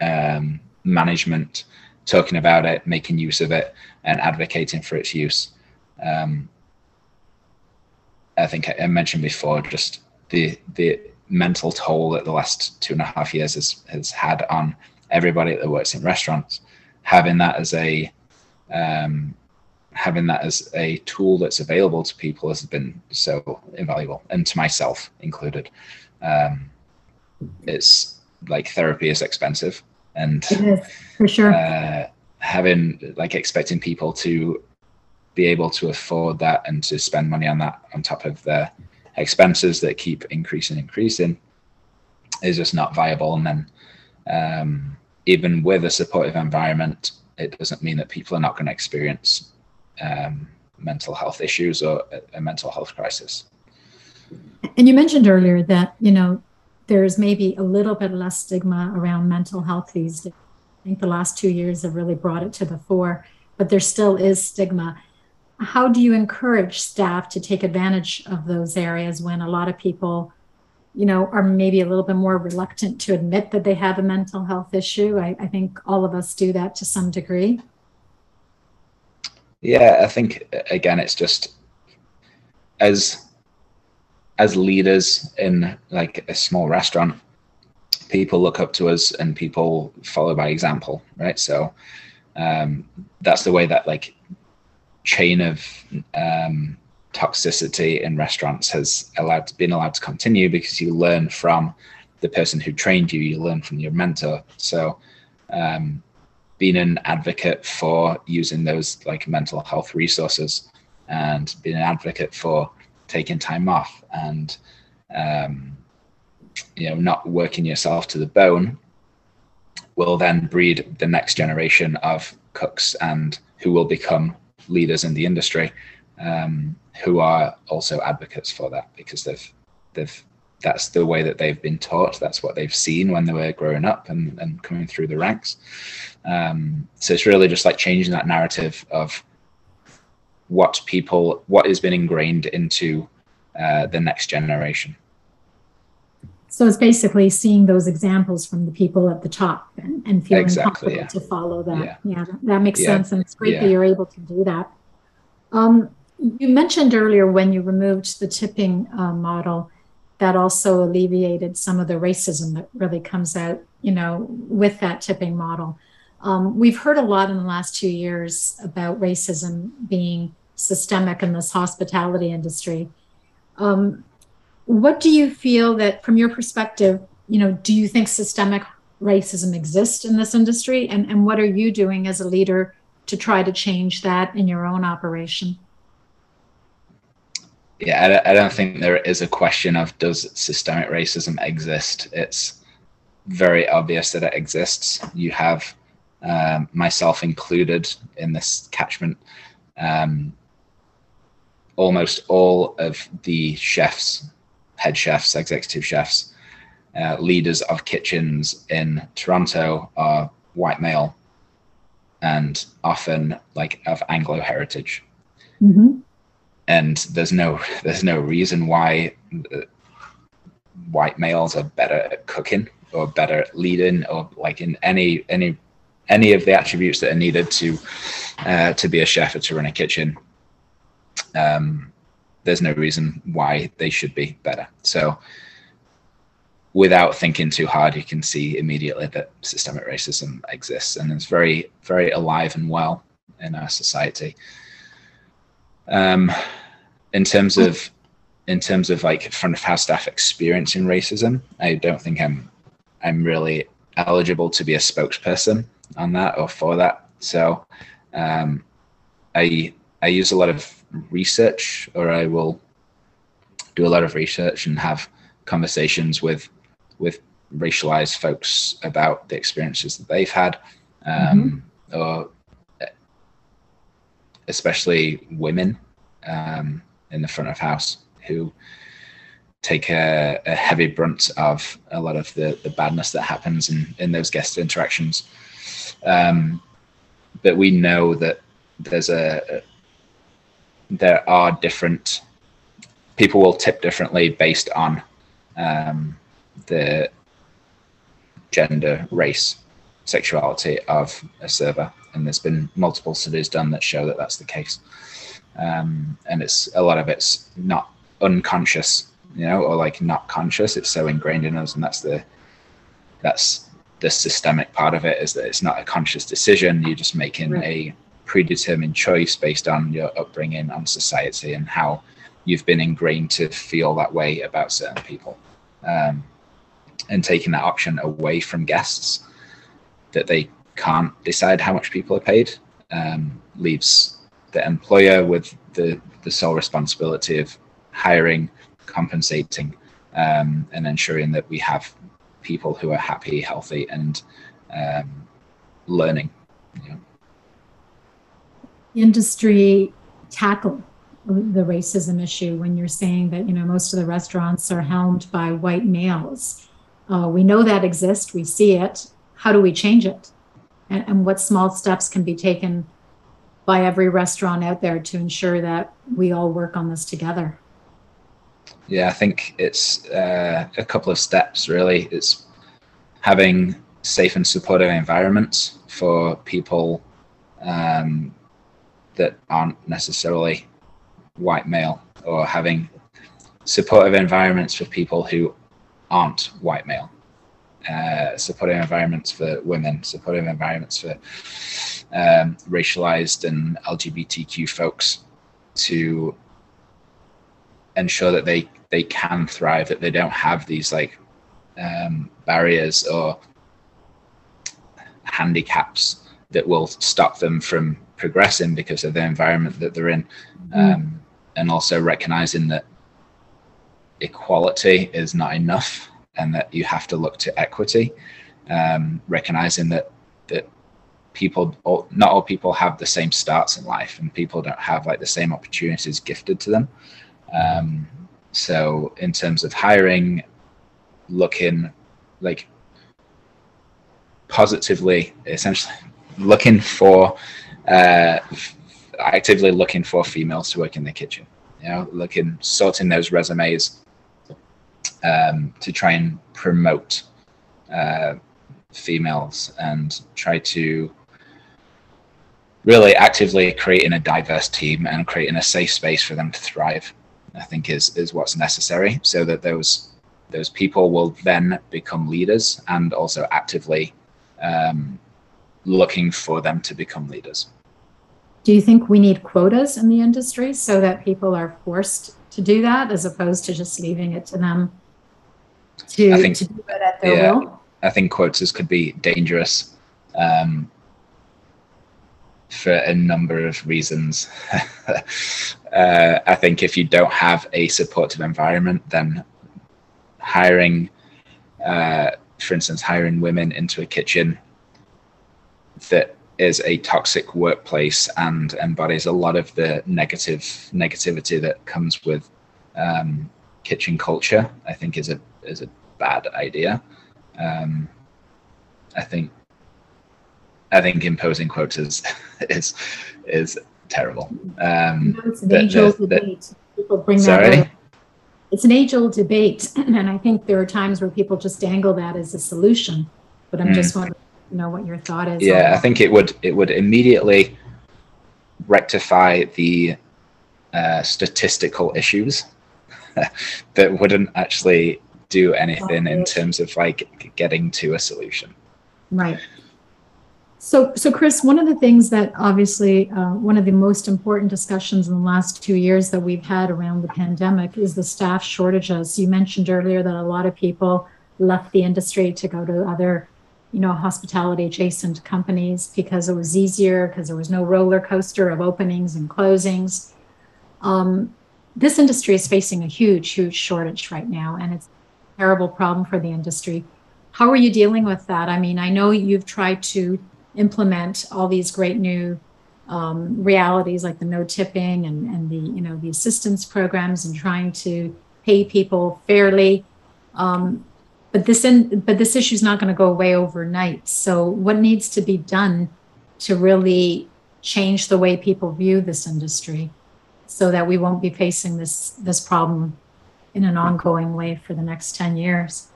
um, management talking about it, making use of it, and advocating for its use. Um, I think I mentioned before just the the mental toll that the last two and a half years has has had on everybody that works in restaurants. Having that as a um, having that as a tool that's available to people has been so invaluable, and to myself included. Um, it's like therapy is expensive, and for sure. Uh, having like expecting people to be able to afford that and to spend money on that on top of their expenses that keep increasing increasing is just not viable and then um, even with a supportive environment it doesn't mean that people are not going to experience um, mental health issues or a, a mental health crisis. And you mentioned earlier that, you know, there's maybe a little bit less stigma around mental health these days. I think the last two years have really brought it to the fore, but there still is stigma. How do you encourage staff to take advantage of those areas when a lot of people, you know, are maybe a little bit more reluctant to admit that they have a mental health issue? I, I think all of us do that to some degree. Yeah, I think again, it's just as as leaders in like a small restaurant, people look up to us and people follow by example, right? So um, that's the way that like chain of um, toxicity in restaurants has allowed been allowed to continue because you learn from the person who trained you, you learn from your mentor. So um, being an advocate for using those like mental health resources and being an advocate for taking time off and um, you know not working yourself to the bone will then breed the next generation of cooks and who will become leaders in the industry um, who are also advocates for that because they've they've that's the way that they've been taught. That's what they've seen when they were growing up and, and coming through the ranks. Um, so it's really just like changing that narrative of what people, what has been ingrained into uh, the next generation. So it's basically seeing those examples from the people at the top and, and feeling exactly, confident yeah. to follow that. Yeah, yeah that makes yeah. sense. And it's great that you're able to do that. Um, you mentioned earlier when you removed the tipping uh, model that also alleviated some of the racism that really comes out, you know, with that tipping model. Um, we've heard a lot in the last two years about racism being systemic in this hospitality industry. Um, what do you feel that, from your perspective, you know, do you think systemic racism exists in this industry? And, and what are you doing as a leader to try to change that in your own operation? Yeah, I, I don't think there is a question of does systemic racism exist. It's very obvious that it exists. You have um, myself included in this catchment. Um, almost all of the chefs, head chefs, executive chefs, uh, leaders of kitchens in Toronto are white male and often like of Anglo heritage. Mm-hmm. And there's no there's no reason why uh, white males are better at cooking or better at leading or like in any any any of the attributes that are needed to uh, to be a chef or to run a kitchen. Um, there's no reason why they should be better. So without thinking too hard, you can see immediately that systemic racism exists and it's very, very alive and well in our society. Um, in terms of, in terms of like front of house staff experiencing racism, I don't think I'm, I'm really eligible to be a spokesperson on that or for that. So, um, I, I use a lot of research or I will do a lot of research and have conversations with with racialized folks about the experiences that they've had, um, mm-hmm. or especially women um, in the front of house who take a, a, heavy brunt of a lot of the, the badness that happens in, in those guest interactions. Um, but we know that there's a, there are different people will tip differently based on um, the gender, race, sexuality of a server. And there's been multiple studies done that show that that's the case. Um, and it's a lot of it's not unconscious, you know, or like not conscious. It's so ingrained in us, and that's the that's the systemic part of it is that it's not a conscious decision. You're just making right. a predetermined choice based on your upbringing, on society, and how you've been ingrained to feel that way about certain people. Um, and taking that option away from guests that they can't decide how much people are paid um, leaves the employer with the, the sole responsibility of hiring, compensating, um, and ensuring that we have people who are happy, healthy, and um, learning. Industry tackle the racism issue when you're saying that you know most of the restaurants are helmed by white males uh, we know that exists, we see it. How do we change it? And, and what small steps can be taken by every restaurant out there to ensure that we all work on this together? Yeah, I think it's uh, a couple of steps really. It's having safe and supportive environments for people um, that aren't necessarily white male or having supportive environments for people who aren't white male. Uh, supportive environments for women, supportive environments for um, racialized and LGBTQ folks to ensure that they they can thrive, that they don't have these like um, barriers or handicaps that will stop them from progressing because of the environment that they're in, mm-hmm. um, and also recognizing that equality is not enough and that you have to look to equity, um, recognizing that that people, all, not all people have the same starts in life, and people don't have like the same opportunities gifted to them. Um, so, in terms of hiring, looking like positively, essentially looking for, uh, actively looking for females to work in the kitchen. You know, looking sorting those resumes, um, to try and promote uh, females and try to really actively creating a diverse team and creating a safe space for them to thrive. I think is is what's necessary so that those those people will then become leaders and also actively um, looking for them to become leaders. Do you think we need quotas in the industry so that people are forced to do that as opposed to just leaving it to them to, I think, to do it at their yeah, will? I think quotas could be dangerous um, for a number of reasons. uh, I think if you don't have a supportive environment, then hiring, uh, for instance, hiring women into a kitchen that is a toxic workplace and embodies a lot of the negative negativity that comes with um, kitchen culture, I think is a is a bad idea. Um, I think I think imposing quotas is is terrible. Um, it's an age old debate. People bring sorry? that up. It's an age old debate, and I think there are times where people just dangle that as a solution. But I'm mm. just wondering, you know, what your thought is. Yeah, I think it would it would immediately rectify the uh, statistical issues that wouldn't actually do anything in terms of like getting to a solution. Right. So, so Chris, one of the things that obviously uh, one of the most important discussions in the last two years that we've had around the pandemic is the staff shortages. You mentioned earlier that a lot of people left the industry to go to other, you know, hospitality adjacent companies because it was easier because there was no roller coaster of openings and closings. Um, this industry is facing a huge, huge shortage right now, and it's a terrible problem for the industry. How are you dealing with that? I mean, I know you've tried to implement all these great new um, realities like the no tipping and, and the you know the assistance programs and trying to pay people fairly. Um, but this in, but this issue is not going to go away overnight. So what needs to be done to really change the way people view this industry? so that we won't be facing this this problem in an ongoing way for the next 10 years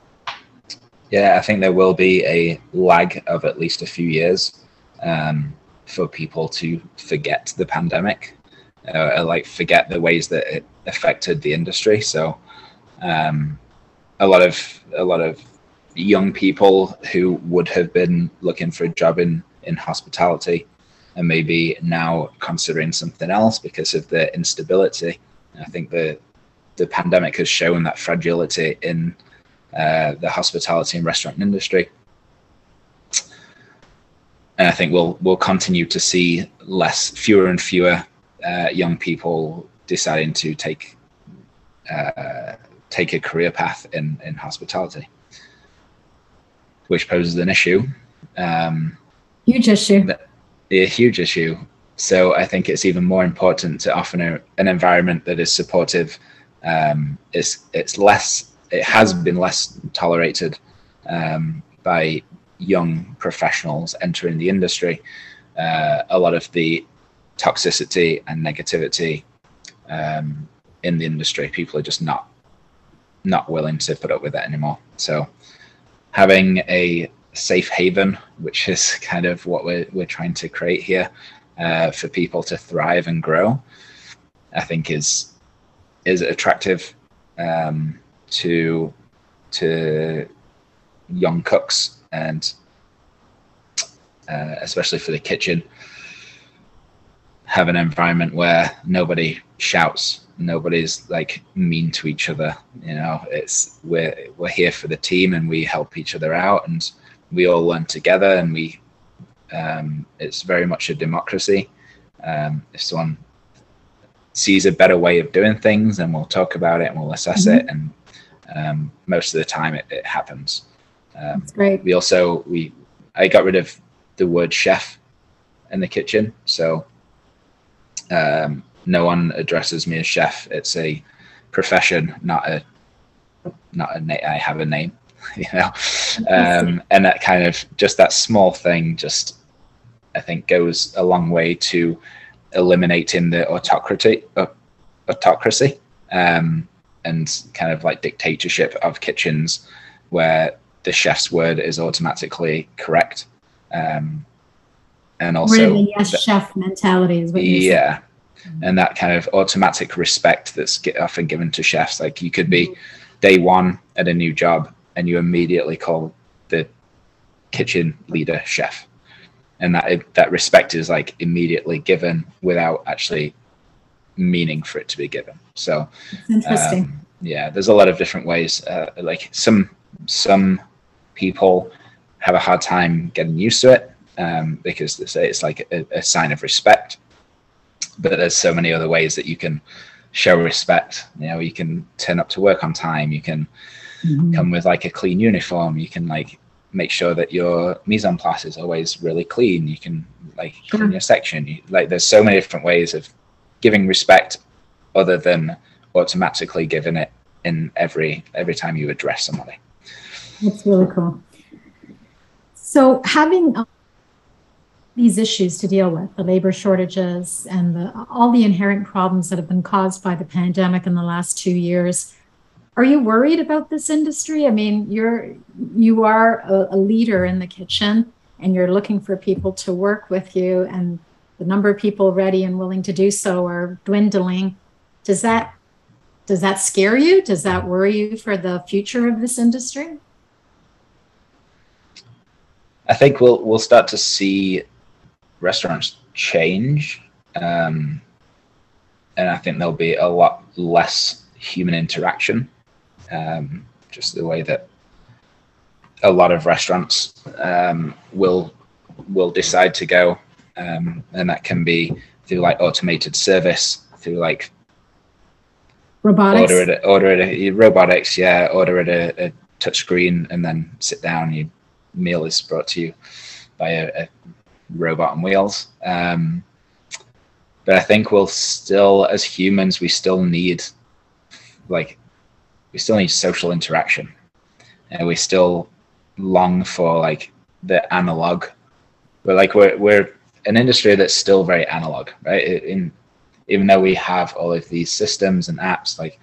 yeah i think there will be a lag of at least a few years um, for people to forget the pandemic uh, like forget the ways that it affected the industry so um, a lot of a lot of young people who would have been looking for a job in in hospitality and maybe now considering something else because of the instability. I think the the pandemic has shown that fragility in uh, the hospitality and restaurant industry. And I think we'll we'll continue to see less, fewer and fewer uh, young people deciding to take uh, take a career path in in hospitality, which poses an issue. Um, Huge issue. A huge issue. So I think it's even more important to offer an environment that is supportive. Um, it's it's less. It has been less tolerated um, by young professionals entering the industry. Uh, a lot of the toxicity and negativity um, in the industry, people are just not not willing to put up with that anymore. So having a safe haven, which is kind of what we're, we're trying to create here uh, for people to thrive and grow, I think is is attractive um, to to young cooks and uh, especially for the kitchen have an environment where nobody shouts nobody's like mean to each other you know it's we're we're here for the team and we help each other out and we all learn together and we um, it's very much a democracy um, if someone sees a better way of doing things then we'll talk about it and we'll assess mm-hmm. it and um, most of the time it, it happens. Um, great. we also we i got rid of the word chef in the kitchen. So um, no one addresses me as chef. It's a profession not a not a na- i have a name you know? Um, and that kind of just that small thing just i think goes a long way to eliminating the autocracy uh, autocracy. Um, and kind of like dictatorship of kitchens where the chef's word is automatically correct. Um, and also really yes the, chef mentality is what you yeah. Saying. and that kind of automatic respect that's often given to chefs. Like you could be mm-hmm. day one at a new job and you immediately call the kitchen leader chef. And that that respect is like immediately given without actually meaning for it to be given so interesting um, yeah there's a lot of different ways uh, like some some people have a hard time getting used to it um, because they say it's like a, a sign of respect. But there's so many other ways that you can show respect. You know, you can turn up to work on time. You can mm-hmm. come with like a clean uniform. You can like make sure that your mise en place is always really clean. You can like clean your section. You, like there's so many different ways of giving respect other than automatically giving it in every every time you address somebody. That's really cool. So having these issues to deal with, the labor shortages and the, all the inherent problems that have been caused by the pandemic in the last two years, are you worried about this industry? I mean, you're you are a, a leader in the kitchen, and you're looking for people to work with you, and the number of people ready and willing to do so are dwindling. Does that does that scare you? Does that worry you for the future of this industry? I think we'll we'll start to see restaurants change, um, and I think there'll be a lot less human interaction. Um, just the way that a lot of restaurants um, will will decide to go, um, and that can be through like automated service, through like robotics. Order it, order it, robotics. Yeah, order it a, a touch screen, and then sit down. Your meal is brought to you by a, a robot on wheels. Um, but I think we'll still, as humans, we still need like we still need social interaction, and we still long for like the analog. But like we're we're an industry that's still very analog, right? In even though we have all of these systems and apps like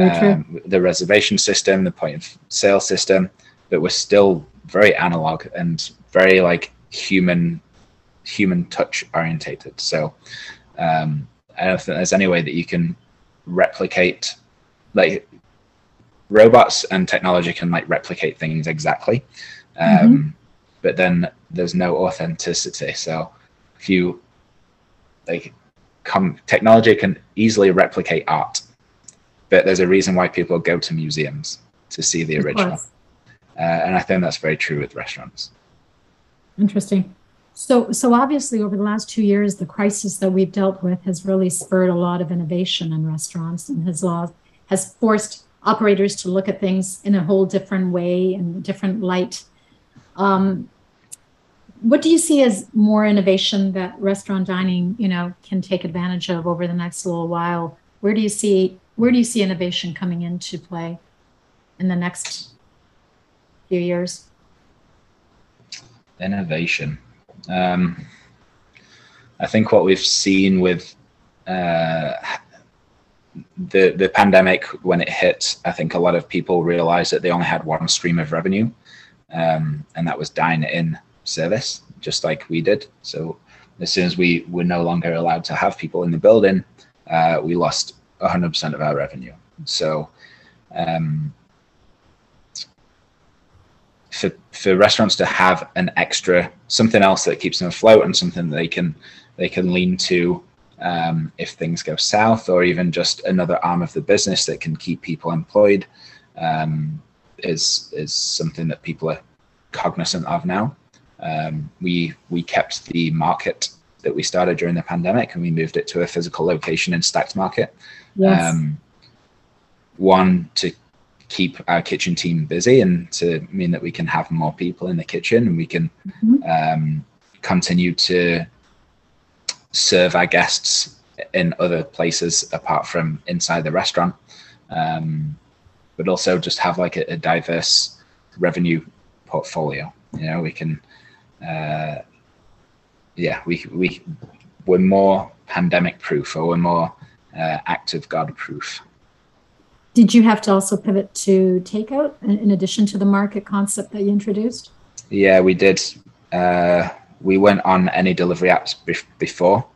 um, the reservation system, the point of sale system, but we're still very analog and very like human human touch orientated. So um, I don't think there's any way that you can replicate like robots and technology can like replicate things exactly. Um, mm-hmm. But then there's no authenticity. So if you like come technology can easily replicate art, but there's a reason why people go to museums to see the original. Uh, and I think that's very true with restaurants. Interesting. So, so obviously, over the last two years, the crisis that we've dealt with has really spurred a lot of innovation in restaurants and has has forced operators to look at things in a whole different way and a different light. Um, what do you see as more innovation that restaurant dining, you know, can take advantage of over the next little while? Where do you see where do you see innovation coming into play in the next few years? Innovation. Um, I think what we've seen with uh, the the pandemic when it hit, I think a lot of people realized that they only had one stream of revenue, um, and that was dine in service, just like we did. So as soon as we were no longer allowed to have people in the building, uh, we lost 100% of our revenue. So um, for for restaurants to have an extra something else that keeps them afloat and something they can they can lean to um, if things go south, or even just another arm of the business that can keep people employed, um, is is something that people are cognizant of now. Um, we we kept the market that we started during the pandemic and we moved it to a physical location in Stackt Market. Yes. Um, one to keep our kitchen team busy and to mean that we can have more people in the kitchen and we can mm-hmm. um, continue to serve our guests in other places apart from inside the restaurant. Um, but also just have like a, a diverse revenue portfolio. You know, we can uh, yeah, we we we're more pandemic proof or we're more uh, active God proof. Did you have to also pivot to takeout in addition to the market concept that you introduced? Yeah, we did. Uh, we went on any delivery apps before,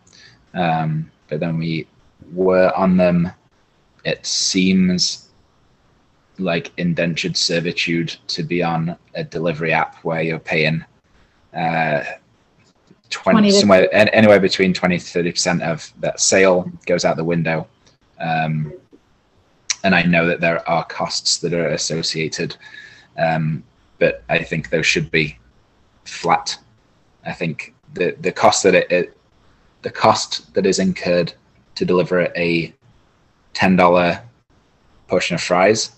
um, but then we were on them. It seems like indentured servitude to be on a delivery app where you're paying uh, 20, 20 somewhere anywhere between 20 to 30 percent of that sale goes out the window um, and i know that there are costs that are associated um, but i think those should be flat. I think the the cost that it, it the cost that is incurred to deliver a ten dollar portion of fries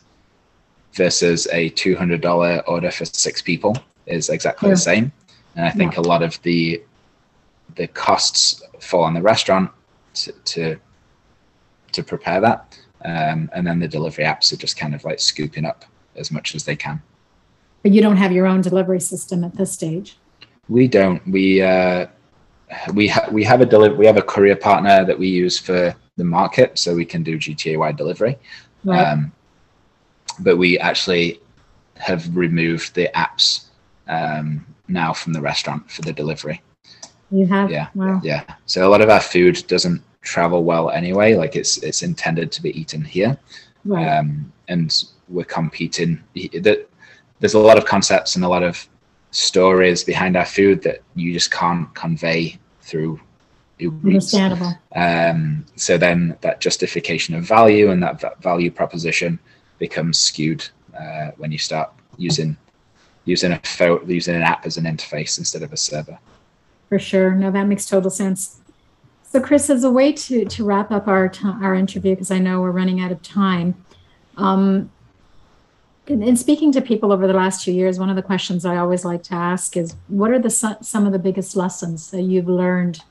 versus a two hundred dollar order for six people is exactly Yeah. the same. And I think a lot of the the costs fall on the restaurant to to, to prepare that, um, and then the delivery apps are just kind of like scooping up as much as they can. But you don't have your own delivery system at this stage. We don't. We uh, we ha- we have a deli- we have a courier partner that we use for the market, so we can do GTA wide delivery. Right. Um, but we actually have removed the apps um, now from the restaurant for the delivery. you have. Yeah, Wow. yeah. So a lot of our food doesn't travel well anyway. Like it's it's intended to be eaten here, Right. um, and we're competing. That there's a lot of concepts and a lot of stories behind our food that you just can't convey through Understandable. Um, so then that justification of value and that va- value proposition becomes skewed uh, when you start using using a pho- using an app as an interface instead of a server. For sure. No, that makes total sense. So, Chris, as a way to to wrap up our ti our interview, because I know we're running out of time, um, in, in speaking to people over the last two years, one of the questions I always like to ask is, what are the so- some of the biggest lessons that you've learned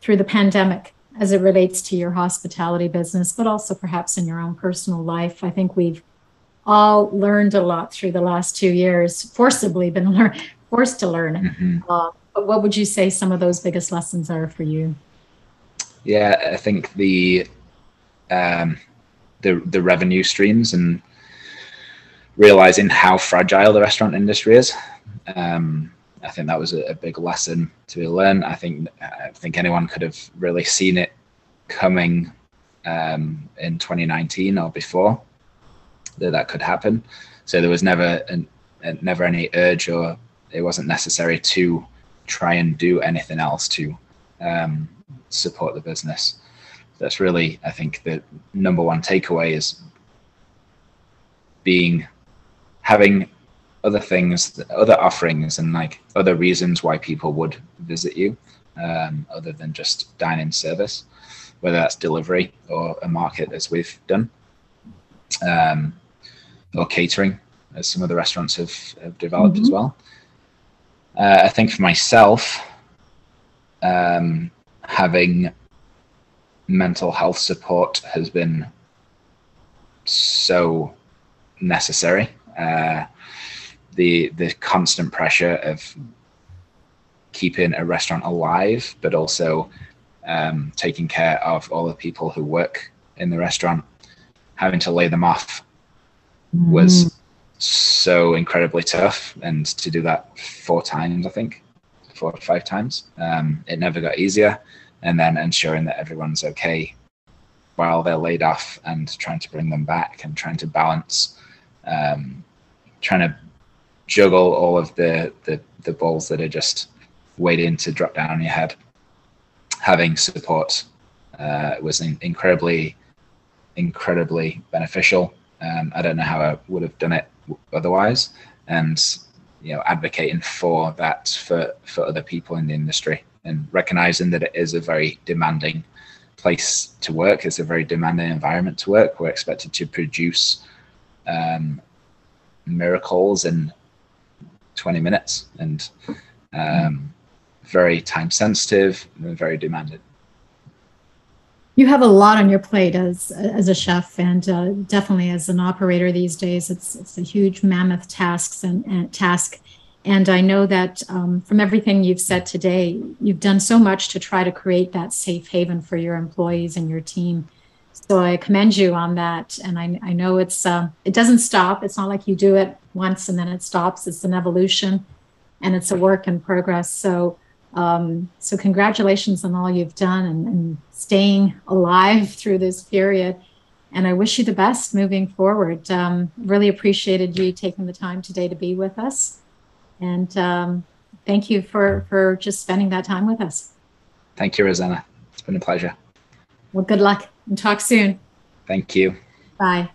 through the pandemic as it relates to your hospitality business, but also perhaps in your own personal life? I think we've all learned a lot through the last two years, forcibly been forced to learn. Mhm. Uh, but what would you say some of those biggest lessons are for you? Yeah, I think the um, the the revenue streams and realizing how fragile the restaurant industry is. Um, I think that was a, a big lesson to learn. I think I think anyone could have really seen it coming um, in 2019 or before that that could happen. So there was never an, an, never any urge or it wasn't necessary to try and do anything else to um, support the business. That's really, I think, the number one takeaway is being having other things, other offerings, and like other reasons why people would visit you, um, other than just dine-in service, whether that's delivery or a market as we've done, um, or catering, as some of the restaurants have, have developed as Mhm. well. Uh, I think for myself, um, having mental health support has been so necessary. Uh, the the constant pressure of keeping a restaurant alive, but also um, taking care of all the people who work in the restaurant, having to lay them off was so incredibly tough. And to do that four times, I think, four or five times, um, it never got easier. And then ensuring that everyone's okay while they're laid off and trying to bring them back and trying to balance, um, trying to juggle all of the, the, the balls that are just waiting to drop down on your head. Having support uh, was in, incredibly, incredibly beneficial. Um, I don't know how I would have done it otherwise, and you know, advocating for that for for other people in the industry and recognizing that it is a very demanding place to work. It's a very demanding environment to work. We're expected to produce um, miracles in 20 minutes and um, very time sensitive and very demanding. You have a lot on your plate as as a chef and uh, definitely as an operator these days. It's it's a huge mammoth tasks and, and task. And I know that um, from everything you've said today, you've done so much to try to create that safe haven for your employees and your team. So I commend you on that. And I, I know it's uh, it doesn't stop. It's not like you do it once and then it stops. It's an evolution, and it's a work in progress. So um, so congratulations on all you've done and, and staying alive through this period. And I wish you the best moving forward. Um, really appreciated you taking the time today to be with us. And um, thank you for, for just spending that time with us. Thank you, Rosanna. It's been a pleasure. Well, good luck and talk soon. Thank you. Bye. Bye.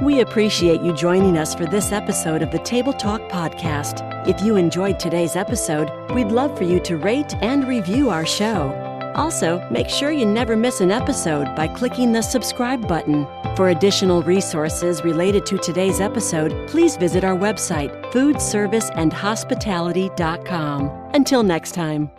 We appreciate you joining us for this episode of the Table Talk Podcast. If you enjoyed today's episode, we'd love for you to rate and review our show. Also, make sure you never miss an episode by clicking the subscribe button. For additional resources related to today's episode, please visit our website, foodserviceandhospitality.com. Until next time.